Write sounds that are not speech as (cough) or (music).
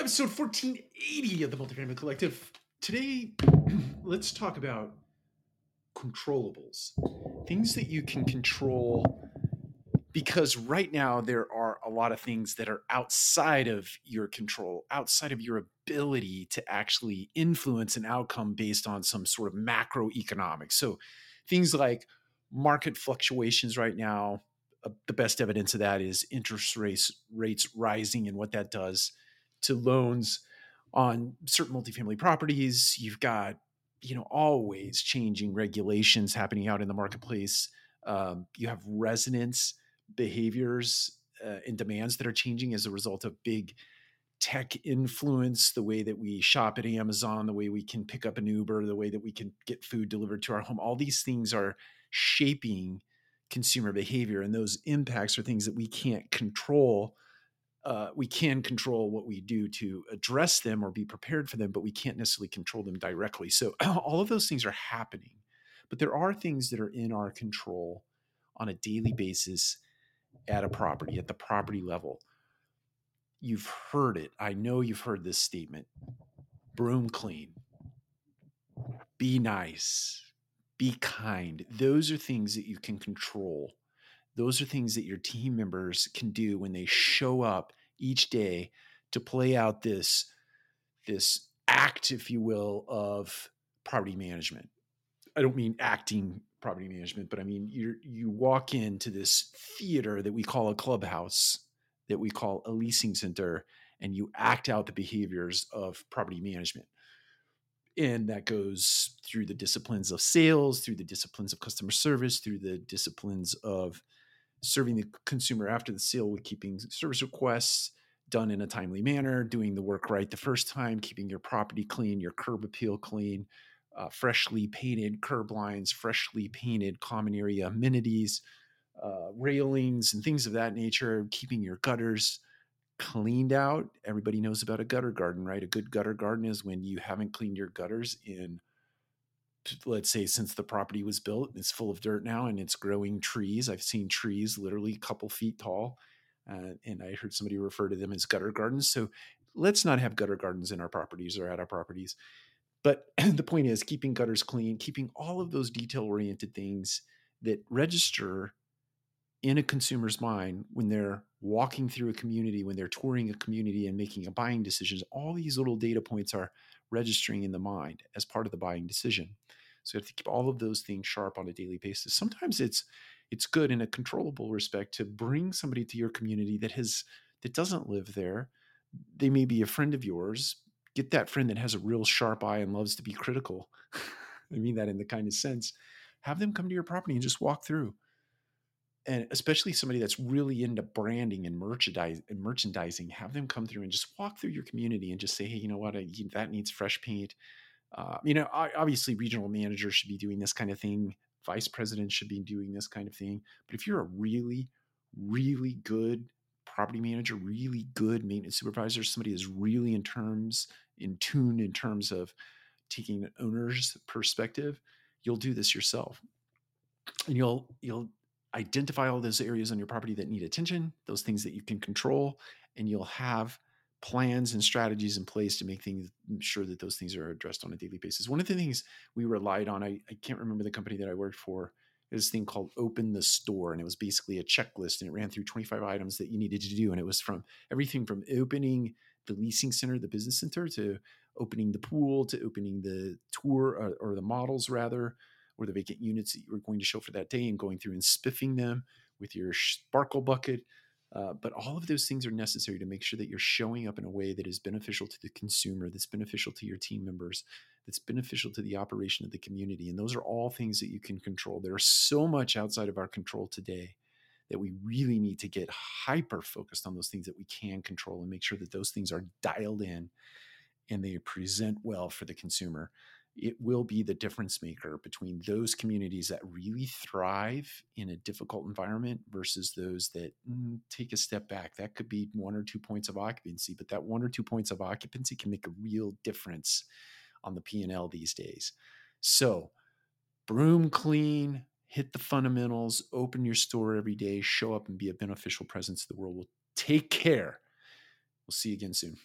episode 1480 of the Multifamily Collective. Today, (clears throat) let's talk about controllables, things that you can control. Because right now, there are a lot of things that are outside of your control, outside of your ability to actually influence an outcome based on some sort of macroeconomics. So, things like market fluctuations right now, uh, the best evidence of that is interest rates rates rising and what that does to loans on certain multifamily properties. You've got you know always changing regulations happening out in the marketplace. Um, you have residents' behaviors uh, and demands that are changing as a result of big tech influence the way that we shop at Amazon, the way we can pick up an Uber, the way that we can get food delivered to our home. All these things are shaping consumer behavior, and those impacts are things that we can't control uh, we can control what we do to address them or be prepared for them, but we can't necessarily control them directly. So (clears throat) all of those things are happening, but there are things that are in our control on a daily basis at a property, at the property level. You've heard it. I know you've heard this statement broom clean, be nice, be kind. Those are things that you can control those are things that your team members can do when they show up each day to play out this this act if you will of property management. I don't mean acting property management but i mean you you walk into this theater that we call a clubhouse that we call a leasing center and you act out the behaviors of property management. And that goes through the disciplines of sales through the disciplines of customer service through the disciplines of serving the consumer after the sale with keeping service requests done in a timely manner, doing the work right the first time, keeping your property clean, your curb appeal clean, uh, freshly painted curb lines, freshly painted common area amenities, uh, railings, and things of that nature, keeping your gutters cleaned out. Everybody knows about a gutter garden, right? A good gutter garden is when you haven't cleaned your gutters in let's say since the property was built it's full of dirt now and it's growing trees i've seen trees literally a couple feet tall uh, and i heard somebody refer to them as gutter gardens so let's not have gutter gardens in our properties or at our properties. But (clears throat) the point is keeping gutters clean keeping all of those detail oriented things that register in a consumer's mind when they're walking through a community when they're touring a community and making a buying decisions all these little data points are registering in the mind as part of the buying decision. So you have to keep all of those things sharp on a daily basis. Sometimes it's it's good in a controllable respect to bring somebody to your community that has that doesn't live there. They may be a friend of yours. Get that friend that has a real sharp eye and loves to be critical. (laughs) I mean that in the kindest sense. Have them come to your property and just walk through and especially somebody that's really into branding and merchandise and merchandising, have them come through and just walk through your community and just say, hey, you know what, I, that needs fresh paint. Uh, you know, obviously, regional managers should be doing this kind of thing. Vice presidents should be doing this kind of thing. But if you're a really, really good property manager, really good maintenance supervisor, somebody that's really in terms in tune in terms of taking an owner's perspective, you'll do this yourself, and you'll you'll identify all those areas on your property that need attention, those things that you can control, and you'll have plans and strategies in place to make things sure that those things are addressed on a daily basis. One of the things we relied on, I, I can't remember the company that I worked for, is this thing called Open the Store. And it was basically a checklist and it ran through 25 items that you needed to do. And it was from everything from opening the leasing center, the business center, to opening the pool, to opening the tour or, or the models rather, or the vacant units that you were going to show for that day and going through and spiffing them with your sparkle bucket. Uh, but all of those things are necessary to make sure that you're showing up in a way that is beneficial to the consumer, that's beneficial to your team members, that's beneficial to the operation of the community. And those are all things that you can control. There is so much outside of our control today that we really need to get hyper focused on those things that we can control and make sure that those things are dialed in and they present well for the consumer it will be the difference maker between those communities that really thrive in a difficult environment versus those that mm, take a step back. That could be one or two points of occupancy, but that one or two points of occupancy can make a real difference on the P&L these days. So, broom clean, hit the fundamentals, open your store every day, show up and be a beneficial presence to the world. We'll take care. We'll see you again soon.